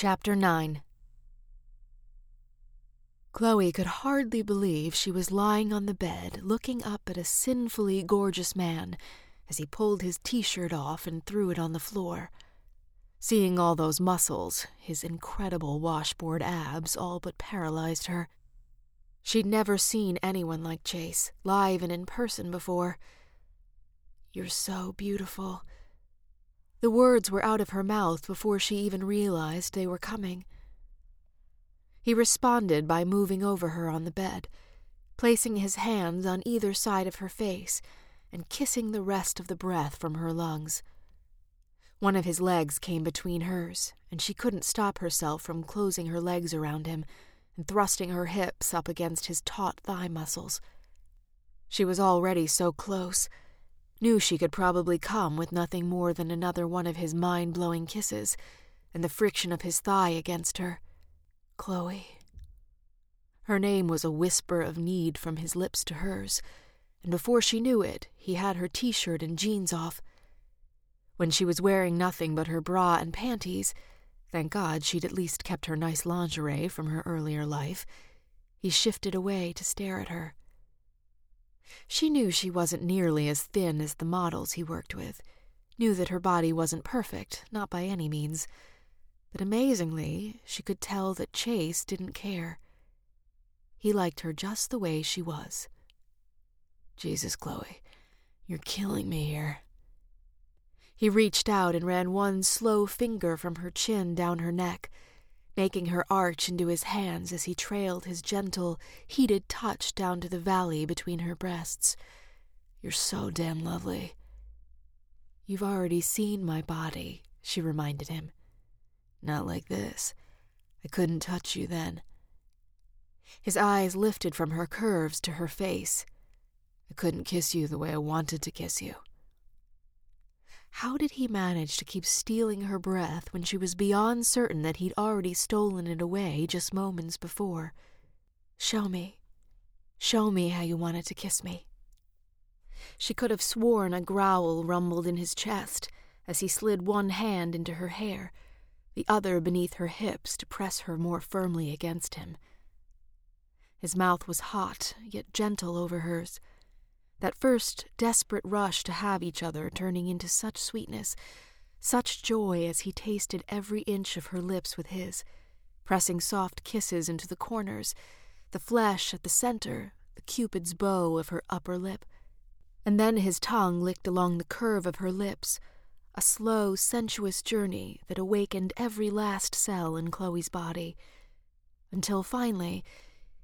Chapter 9 Chloe could hardly believe she was lying on the bed looking up at a sinfully gorgeous man as he pulled his t shirt off and threw it on the floor. Seeing all those muscles, his incredible washboard abs, all but paralyzed her. She'd never seen anyone like Chase, live and in person before. You're so beautiful. The words were out of her mouth before she even realized they were coming. He responded by moving over her on the bed, placing his hands on either side of her face and kissing the rest of the breath from her lungs. One of his legs came between hers, and she couldn't stop herself from closing her legs around him and thrusting her hips up against his taut thigh muscles. She was already so close, knew she could probably come with nothing more than another one of his mind blowing kisses and the friction of his thigh against her. Chloe. Her name was a whisper of need from his lips to hers, and before she knew it, he had her t shirt and jeans off. When she was wearing nothing but her bra and panties, Thank God she'd at least kept her nice lingerie from her earlier life. He shifted away to stare at her. She knew she wasn't nearly as thin as the models he worked with, knew that her body wasn't perfect, not by any means. But amazingly, she could tell that Chase didn't care. He liked her just the way she was. Jesus, Chloe, you're killing me here. He reached out and ran one slow finger from her chin down her neck, making her arch into his hands as he trailed his gentle, heated touch down to the valley between her breasts. You're so damn lovely. You've already seen my body, she reminded him. Not like this. I couldn't touch you then. His eyes lifted from her curves to her face. I couldn't kiss you the way I wanted to kiss you. How did he manage to keep stealing her breath when she was beyond certain that he'd already stolen it away just moments before? Show me. Show me how you wanted to kiss me. She could have sworn a growl rumbled in his chest as he slid one hand into her hair, the other beneath her hips to press her more firmly against him. His mouth was hot, yet gentle over hers that first desperate rush to have each other turning into such sweetness, such joy as he tasted every inch of her lips with his, pressing soft kisses into the corners, the flesh at the center, the cupid's bow of her upper lip. And then his tongue licked along the curve of her lips, a slow, sensuous journey that awakened every last cell in Chloe's body, until finally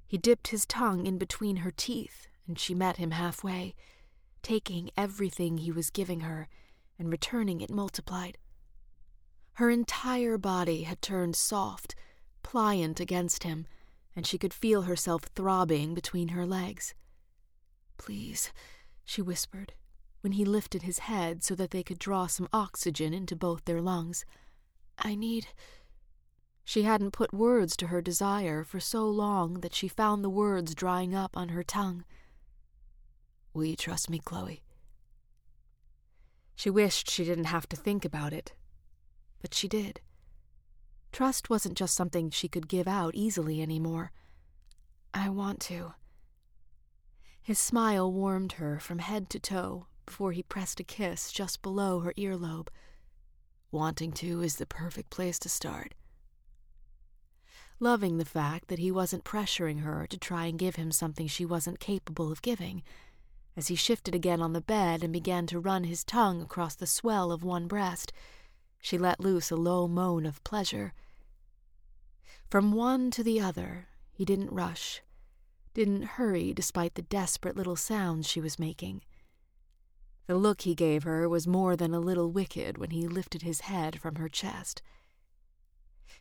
he dipped his tongue in between her teeth and she met him halfway, taking everything he was giving her and returning it multiplied. Her entire body had turned soft, pliant against him, and she could feel herself throbbing between her legs. Please, she whispered, when he lifted his head so that they could draw some oxygen into both their lungs. I need. She hadn't put words to her desire for so long that she found the words drying up on her tongue. Will you trust me, Chloe? She wished she didn't have to think about it, but she did. Trust wasn't just something she could give out easily anymore. I want to. His smile warmed her from head to toe before he pressed a kiss just below her earlobe. Wanting to is the perfect place to start. Loving the fact that he wasn't pressuring her to try and give him something she wasn't capable of giving as he shifted again on the bed and began to run his tongue across the swell of one breast, she let loose a low moan of pleasure. From one to the other, he didn't rush, didn't hurry despite the desperate little sounds she was making. The look he gave her was more than a little wicked when he lifted his head from her chest.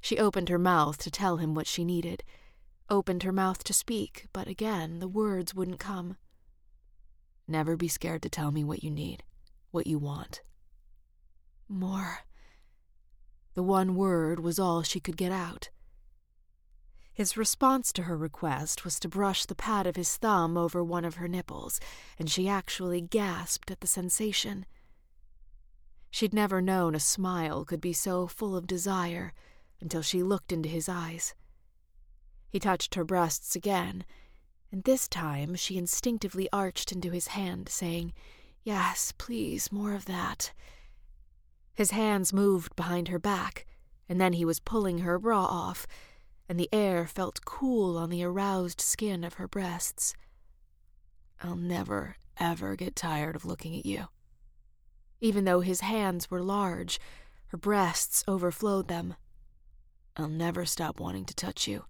She opened her mouth to tell him what she needed, opened her mouth to speak, but again the words wouldn't come. Never be scared to tell me what you need, what you want. More. The one word was all she could get out. His response to her request was to brush the pad of his thumb over one of her nipples, and she actually gasped at the sensation. She'd never known a smile could be so full of desire until she looked into his eyes. He touched her breasts again, and this time she instinctively arched into his hand, saying, Yes, please, more of that. His hands moved behind her back, and then he was pulling her bra off, and the air felt cool on the aroused skin of her breasts. I'll never, ever get tired of looking at you. Even though his hands were large, her breasts overflowed them. I'll never stop wanting to touch you.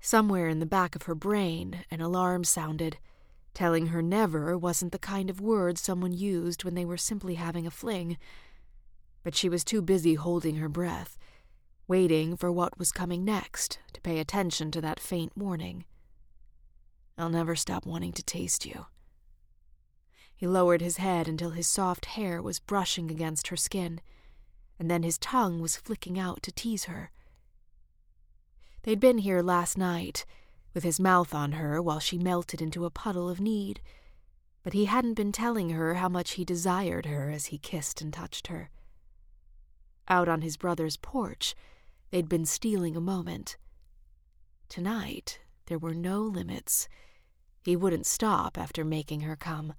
Somewhere in the back of her brain, an alarm sounded, telling her never wasn't the kind of word someone used when they were simply having a fling. But she was too busy holding her breath, waiting for what was coming next, to pay attention to that faint warning. I'll never stop wanting to taste you. He lowered his head until his soft hair was brushing against her skin, and then his tongue was flicking out to tease her. They'd been here last night, with his mouth on her while she melted into a puddle of need, but he hadn't been telling her how much he desired her as he kissed and touched her. Out on his brother's porch, they'd been stealing a moment. Tonight, there were no limits. He wouldn't stop after making her come.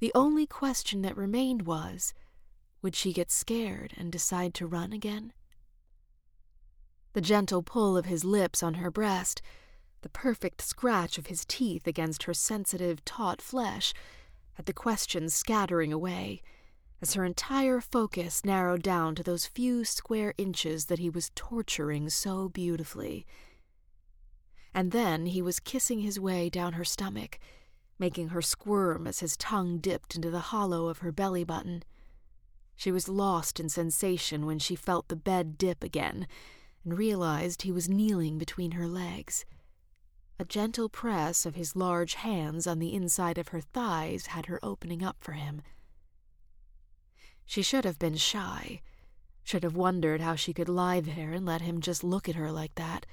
The only question that remained was would she get scared and decide to run again? The gentle pull of his lips on her breast, the perfect scratch of his teeth against her sensitive, taut flesh, had the questions scattering away as her entire focus narrowed down to those few square inches that he was torturing so beautifully. And then he was kissing his way down her stomach, making her squirm as his tongue dipped into the hollow of her belly button. She was lost in sensation when she felt the bed dip again and realized he was kneeling between her legs. A gentle press of his large hands on the inside of her thighs had her opening up for him. She should have been shy, should have wondered how she could lie there and let him just look at her like that,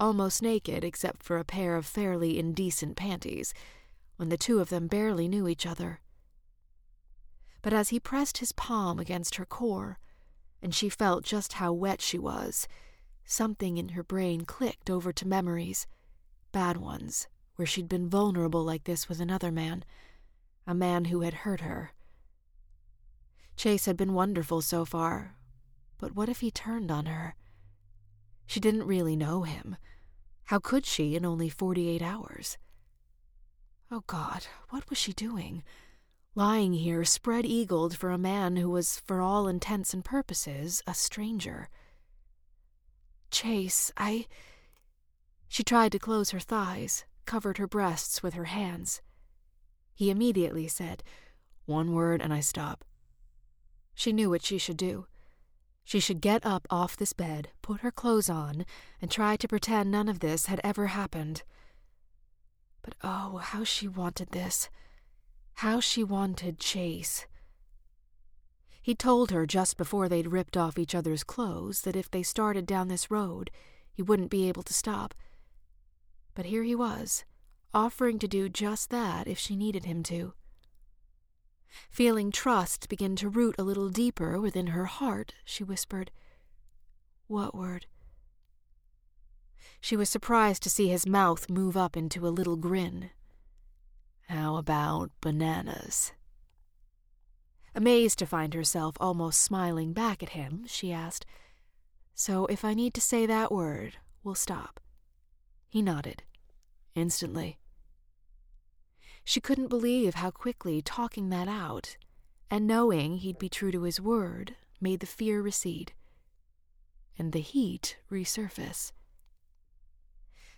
almost naked except for a pair of fairly indecent panties, when the two of them barely knew each other but as he pressed his palm against her core, and she felt just how wet she was, something in her brain clicked over to memories, bad ones, where she'd been vulnerable like this with another man, a man who had hurt her. Chase had been wonderful so far, but what if he turned on her? She didn't really know him. How could she in only 48 hours? Oh God, what was she doing? lying here spread eagled for a man who was, for all intents and purposes, a stranger. Chase, I. She tried to close her thighs, covered her breasts with her hands. He immediately said, One word and I stop. She knew what she should do. She should get up off this bed, put her clothes on, and try to pretend none of this had ever happened. But oh, how she wanted this. How she wanted Chase. He told her just before they'd ripped off each other's clothes that if they started down this road, he wouldn't be able to stop. But here he was, offering to do just that if she needed him to. Feeling trust begin to root a little deeper within her heart, she whispered, What word? She was surprised to see his mouth move up into a little grin how about bananas? Amazed to find herself almost smiling back at him, she asked, So if I need to say that word, we'll stop. He nodded, instantly. She couldn't believe how quickly talking that out, and knowing he'd be true to his word, made the fear recede, and the heat resurface.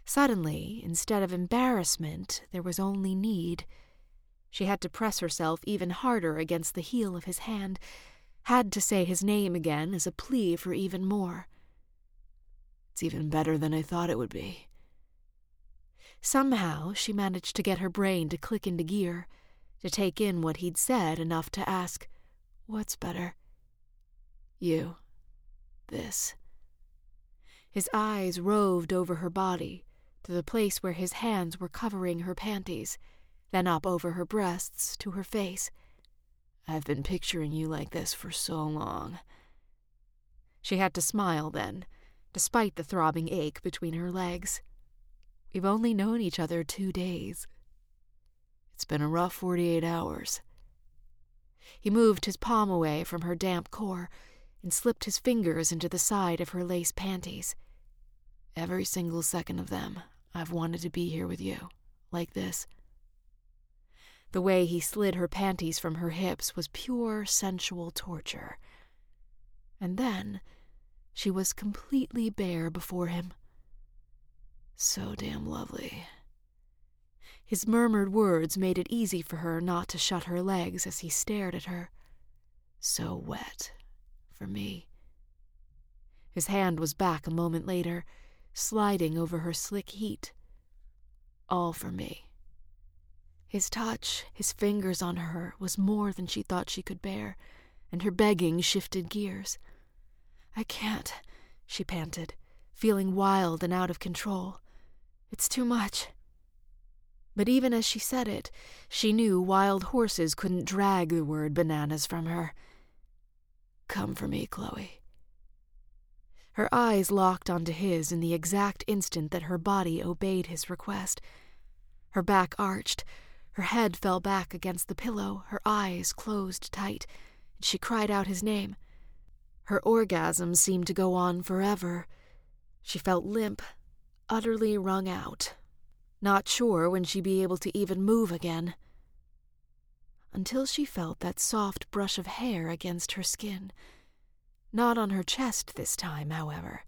Suddenly, instead of embarrassment, there was only need. She had to press herself even harder against the heel of his hand, had to say his name again as a plea for even more. It's even better than I thought it would be. Somehow she managed to get her brain to click into gear, to take in what he'd said enough to ask, What's better? You. This. His eyes roved over her body, to the place where his hands were covering her panties, then up over her breasts to her face. I've been picturing you like this for so long. She had to smile then, despite the throbbing ache between her legs. We've only known each other two days. It's been a rough 48 hours. He moved his palm away from her damp core and slipped his fingers into the side of her lace panties. Every single second of them, I've wanted to be here with you, like this. The way he slid her panties from her hips was pure sensual torture. And then she was completely bare before him. So damn lovely. His murmured words made it easy for her not to shut her legs as he stared at her. So wet. For me. His hand was back a moment later, sliding over her slick heat. All for me. His touch, his fingers on her, was more than she thought she could bear, and her begging shifted gears. I can't, she panted, feeling wild and out of control. It's too much. But even as she said it, she knew wild horses couldn't drag the word bananas from her. Come for me, Chloe. Her eyes locked onto his in the exact instant that her body obeyed his request. Her back arched, her head fell back against the pillow, her eyes closed tight, and she cried out his name. Her orgasm seemed to go on forever. She felt limp, utterly wrung out, not sure when she'd be able to even move again. Until she felt that soft brush of hair against her skin. Not on her chest this time, however,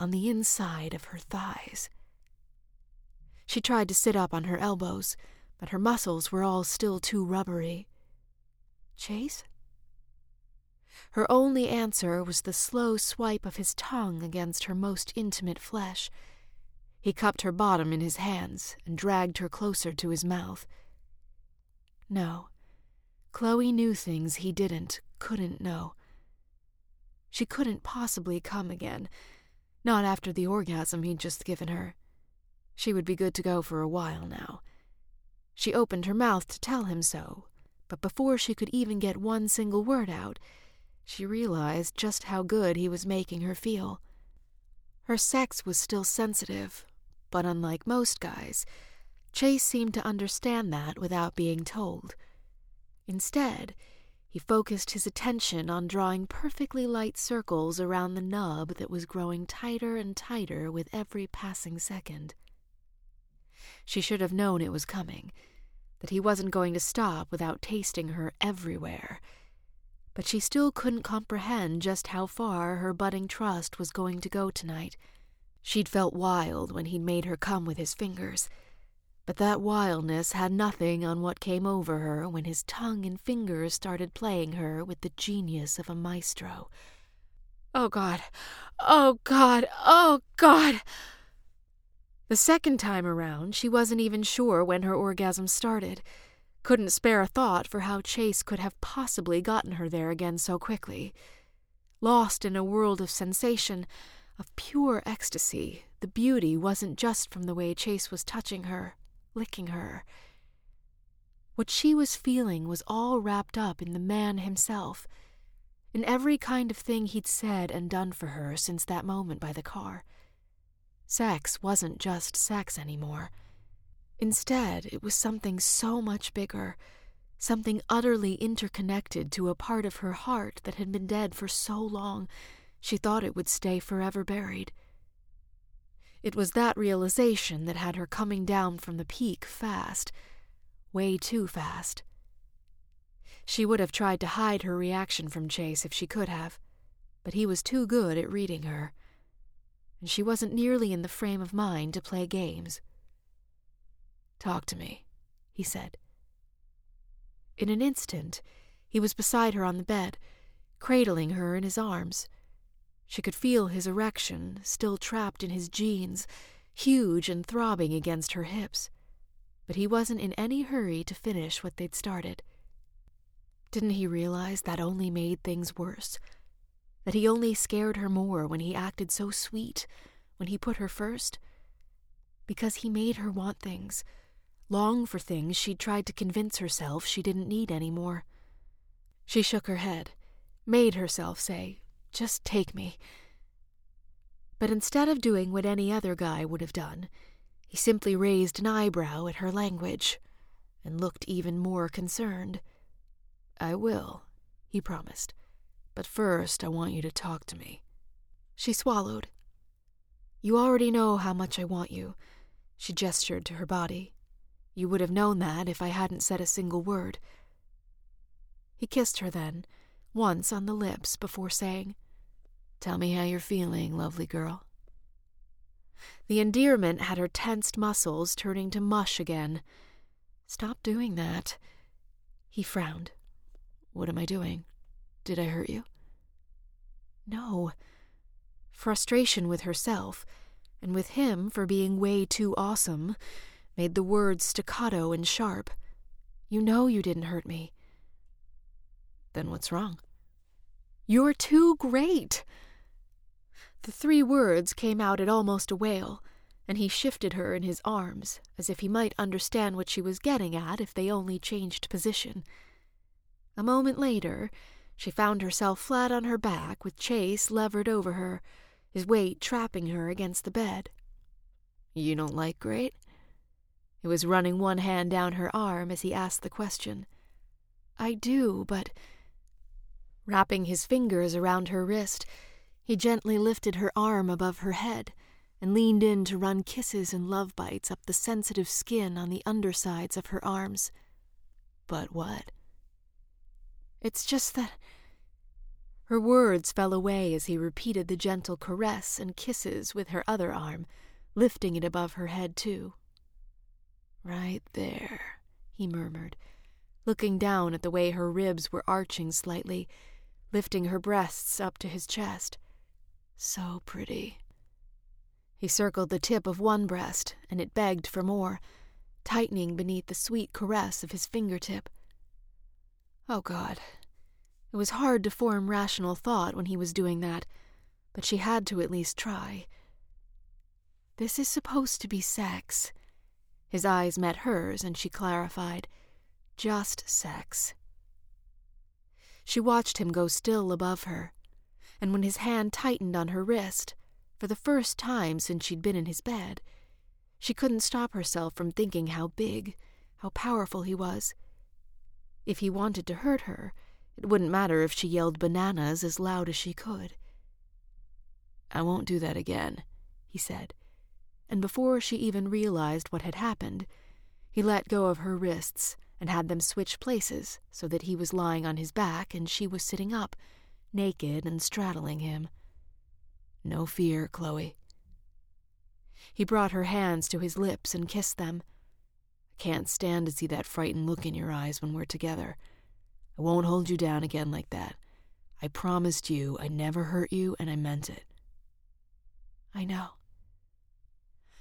on the inside of her thighs. She tried to sit up on her elbows, but her muscles were all still too rubbery. Chase? Her only answer was the slow swipe of his tongue against her most intimate flesh. He cupped her bottom in his hands and dragged her closer to his mouth. No, Chloe knew things he didn't, couldn't know. She couldn't possibly come again, not after the orgasm he'd just given her. She would be good to go for a while now. She opened her mouth to tell him so, but before she could even get one single word out, she realized just how good he was making her feel. Her sex was still sensitive, but unlike most guys, Chase seemed to understand that without being told. Instead, he focused his attention on drawing perfectly light circles around the nub that was growing tighter and tighter with every passing second. She should have known it was coming, that he wasn't going to stop without tasting her everywhere. But she still couldn't comprehend just how far her budding trust was going to go tonight. She'd felt wild when he'd made her come with his fingers, but that wildness had nothing on what came over her when his tongue and fingers started playing her with the genius of a maestro. Oh God! Oh God! Oh God! The second time around, she wasn't even sure when her orgasm started. Couldn't spare a thought for how Chase could have possibly gotten her there again so quickly. Lost in a world of sensation, of pure ecstasy, the beauty wasn't just from the way Chase was touching her, licking her. What she was feeling was all wrapped up in the man himself, in every kind of thing he'd said and done for her since that moment by the car. Sex wasn't just sex anymore. Instead, it was something so much bigger, something utterly interconnected to a part of her heart that had been dead for so long she thought it would stay forever buried. It was that realization that had her coming down from the peak fast, way too fast. She would have tried to hide her reaction from Chase if she could have, but he was too good at reading her and she wasn't nearly in the frame of mind to play games. Talk to me, he said. In an instant, he was beside her on the bed, cradling her in his arms. She could feel his erection, still trapped in his jeans, huge and throbbing against her hips. But he wasn't in any hurry to finish what they'd started. Didn't he realize that only made things worse? That he only scared her more when he acted so sweet, when he put her first? Because he made her want things, long for things she'd tried to convince herself she didn't need any more. She shook her head, made herself say, Just take me. But instead of doing what any other guy would have done, he simply raised an eyebrow at her language and looked even more concerned. I will, he promised. But first, I want you to talk to me. She swallowed. You already know how much I want you. She gestured to her body. You would have known that if I hadn't said a single word. He kissed her then, once on the lips, before saying, Tell me how you're feeling, lovely girl. The endearment had her tensed muscles turning to mush again. Stop doing that. He frowned. What am I doing? Did I hurt you? No. Frustration with herself, and with him for being way too awesome, made the words staccato and sharp. You know you didn't hurt me. Then what's wrong? You're too great! The three words came out at almost a wail, and he shifted her in his arms, as if he might understand what she was getting at if they only changed position. A moment later, she found herself flat on her back with Chase levered over her, his weight trapping her against the bed. You don't like great? He was running one hand down her arm as he asked the question. I do, but. Wrapping his fingers around her wrist, he gently lifted her arm above her head and leaned in to run kisses and love bites up the sensitive skin on the undersides of her arms. But what? It's just that. Her words fell away as he repeated the gentle caress and kisses with her other arm, lifting it above her head, too. Right there, he murmured, looking down at the way her ribs were arching slightly, lifting her breasts up to his chest. So pretty. He circled the tip of one breast, and it begged for more, tightening beneath the sweet caress of his fingertip. Oh, God. It was hard to form rational thought when he was doing that, but she had to at least try. This is supposed to be sex. His eyes met hers, and she clarified. Just sex. She watched him go still above her, and when his hand tightened on her wrist, for the first time since she'd been in his bed, she couldn't stop herself from thinking how big, how powerful he was. If he wanted to hurt her, it wouldn't matter if she yelled bananas as loud as she could. I won't do that again, he said, and before she even realized what had happened, he let go of her wrists and had them switch places so that he was lying on his back and she was sitting up, naked and straddling him. No fear, Chloe. He brought her hands to his lips and kissed them. I can't stand to see that frightened look in your eyes when we're together. I won't hold you down again like that. I promised you I never hurt you, and I meant it. I know.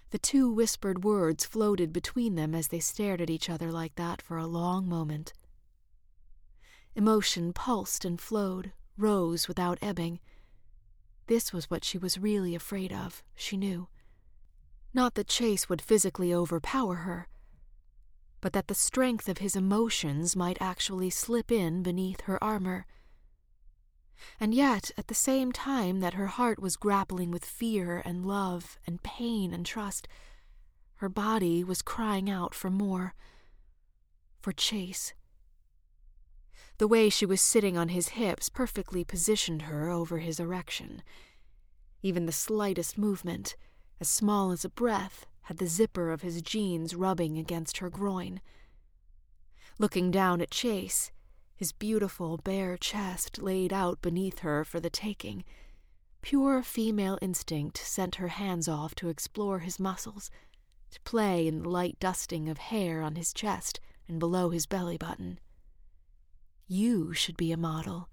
The two whispered words floated between them as they stared at each other like that for a long moment. Emotion pulsed and flowed, rose without ebbing. This was what she was really afraid of, she knew. Not that Chase would physically overpower her, but that the strength of his emotions might actually slip in beneath her armor. And yet, at the same time that her heart was grappling with fear and love and pain and trust, her body was crying out for more. For Chase. The way she was sitting on his hips perfectly positioned her over his erection. Even the slightest movement, as small as a breath, had the zipper of his jeans rubbing against her groin. Looking down at Chase, his beautiful bare chest laid out beneath her for the taking, pure female instinct sent her hands off to explore his muscles, to play in the light dusting of hair on his chest and below his belly button. You should be a model.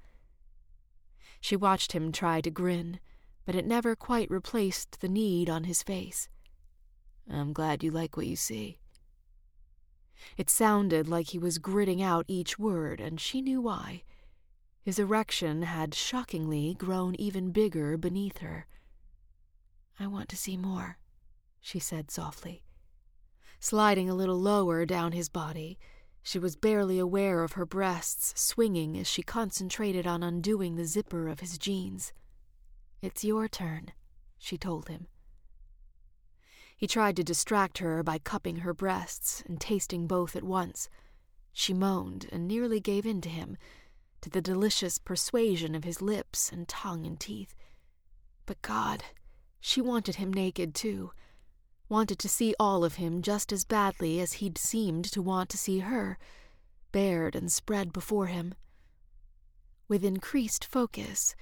She watched him try to grin, but it never quite replaced the need on his face. I'm glad you like what you see. It sounded like he was gritting out each word, and she knew why. His erection had shockingly grown even bigger beneath her. I want to see more, she said softly. Sliding a little lower down his body, she was barely aware of her breasts swinging as she concentrated on undoing the zipper of his jeans. It's your turn, she told him. He tried to distract her by cupping her breasts and tasting both at once. She moaned and nearly gave in to him, to the delicious persuasion of his lips and tongue and teeth. But God, she wanted him naked too, wanted to see all of him just as badly as he'd seemed to want to see her, bared and spread before him. With increased focus,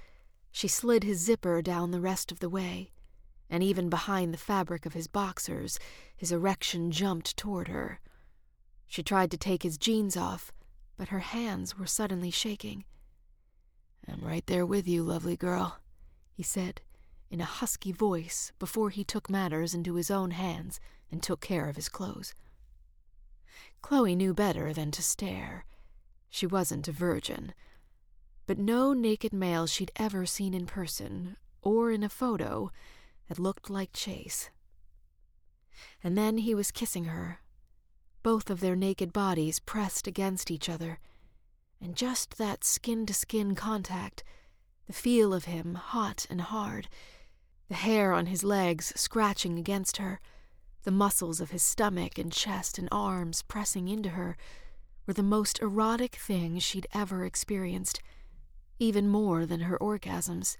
she slid his zipper down the rest of the way, and even behind the fabric of his boxers, his erection jumped toward her. She tried to take his jeans off, but her hands were suddenly shaking. I'm right there with you, lovely girl, he said in a husky voice before he took matters into his own hands and took care of his clothes. Chloe knew better than to stare. She wasn't a virgin. But no naked male she'd ever seen in person, or in a photo, had looked like Chase. And then he was kissing her, both of their naked bodies pressed against each other, and just that skin to skin contact, the feel of him hot and hard, the hair on his legs scratching against her, the muscles of his stomach and chest and arms pressing into her, were the most erotic thing she'd ever experienced, even more than her orgasms.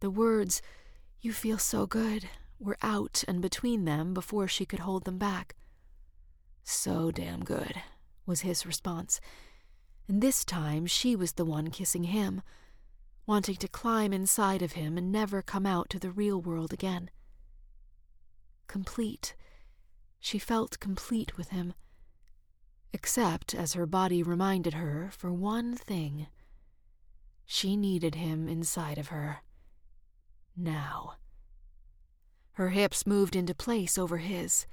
The words, You feel so good, were out and between them before she could hold them back. So damn good, was his response. And this time she was the one kissing him wanting to climb inside of him and never come out to the real world again. Complete. She felt complete with him. Except as her body reminded her, for one thing, she needed him inside of her. Now. Her hips moved into place over his,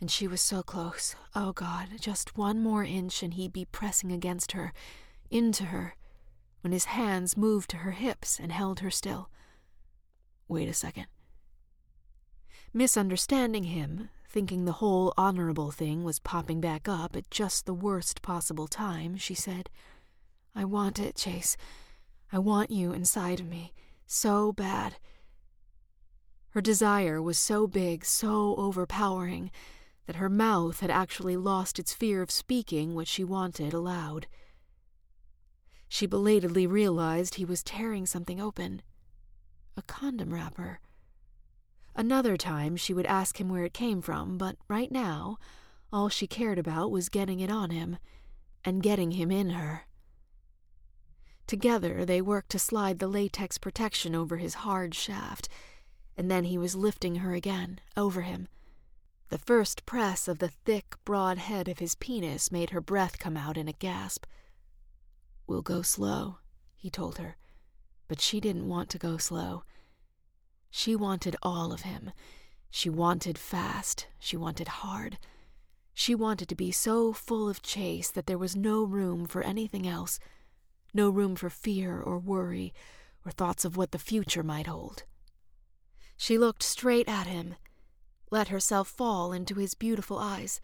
and she was so close. Oh God, just one more inch and he'd be pressing against her, into her when his hands moved to her hips and held her still. Wait a second. Misunderstanding him, thinking the whole honorable thing was popping back up at just the worst possible time, she said, I want it, Chase. I want you inside of me. So bad. Her desire was so big, so overpowering, that her mouth had actually lost its fear of speaking what she wanted aloud. She belatedly realized he was tearing something open a condom wrapper. Another time she would ask him where it came from, but right now, all she cared about was getting it on him and getting him in her. Together, they worked to slide the latex protection over his hard shaft, and then he was lifting her again, over him. The first press of the thick, broad head of his penis made her breath come out in a gasp. We'll go slow, he told her. But she didn't want to go slow. She wanted all of him. She wanted fast. She wanted hard. She wanted to be so full of chase that there was no room for anything else, no room for fear or worry or thoughts of what the future might hold. She looked straight at him, let herself fall into his beautiful eyes,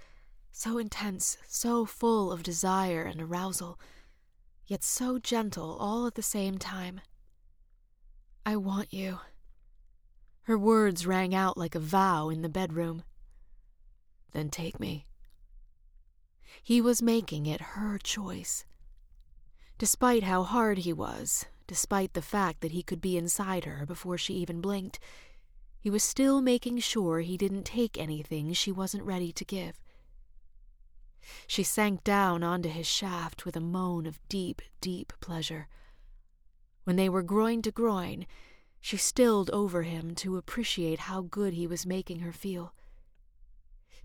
so intense, so full of desire and arousal yet so gentle all at the same time. I want you. Her words rang out like a vow in the bedroom. Then take me. He was making it her choice. Despite how hard he was, despite the fact that he could be inside her before she even blinked, he was still making sure he didn't take anything she wasn't ready to give. She sank down onto his shaft with a moan of deep, deep pleasure. When they were groin to groin, she stilled over him to appreciate how good he was making her feel.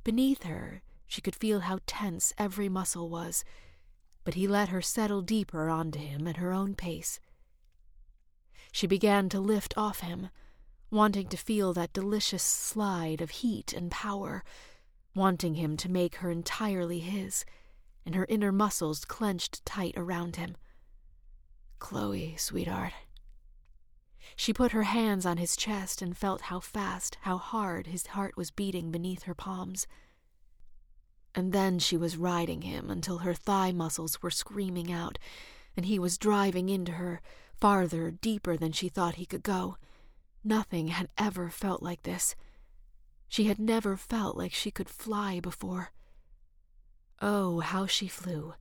Beneath her, she could feel how tense every muscle was, but he let her settle deeper onto him at her own pace. She began to lift off him, wanting to feel that delicious slide of heat and power wanting him to make her entirely his, and her inner muscles clenched tight around him. Chloe, sweetheart. She put her hands on his chest and felt how fast, how hard his heart was beating beneath her palms. And then she was riding him until her thigh muscles were screaming out, and he was driving into her, farther, deeper than she thought he could go. Nothing had ever felt like this. She had never felt like she could fly before. Oh, how she flew!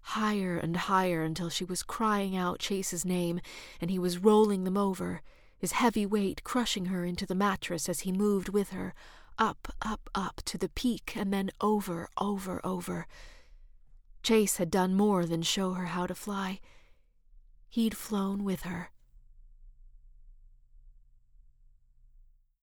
Higher and higher until she was crying out Chase's name, and he was rolling them over, his heavy weight crushing her into the mattress as he moved with her, up, up, up to the peak, and then over, over, over. Chase had done more than show her how to fly. He'd flown with her.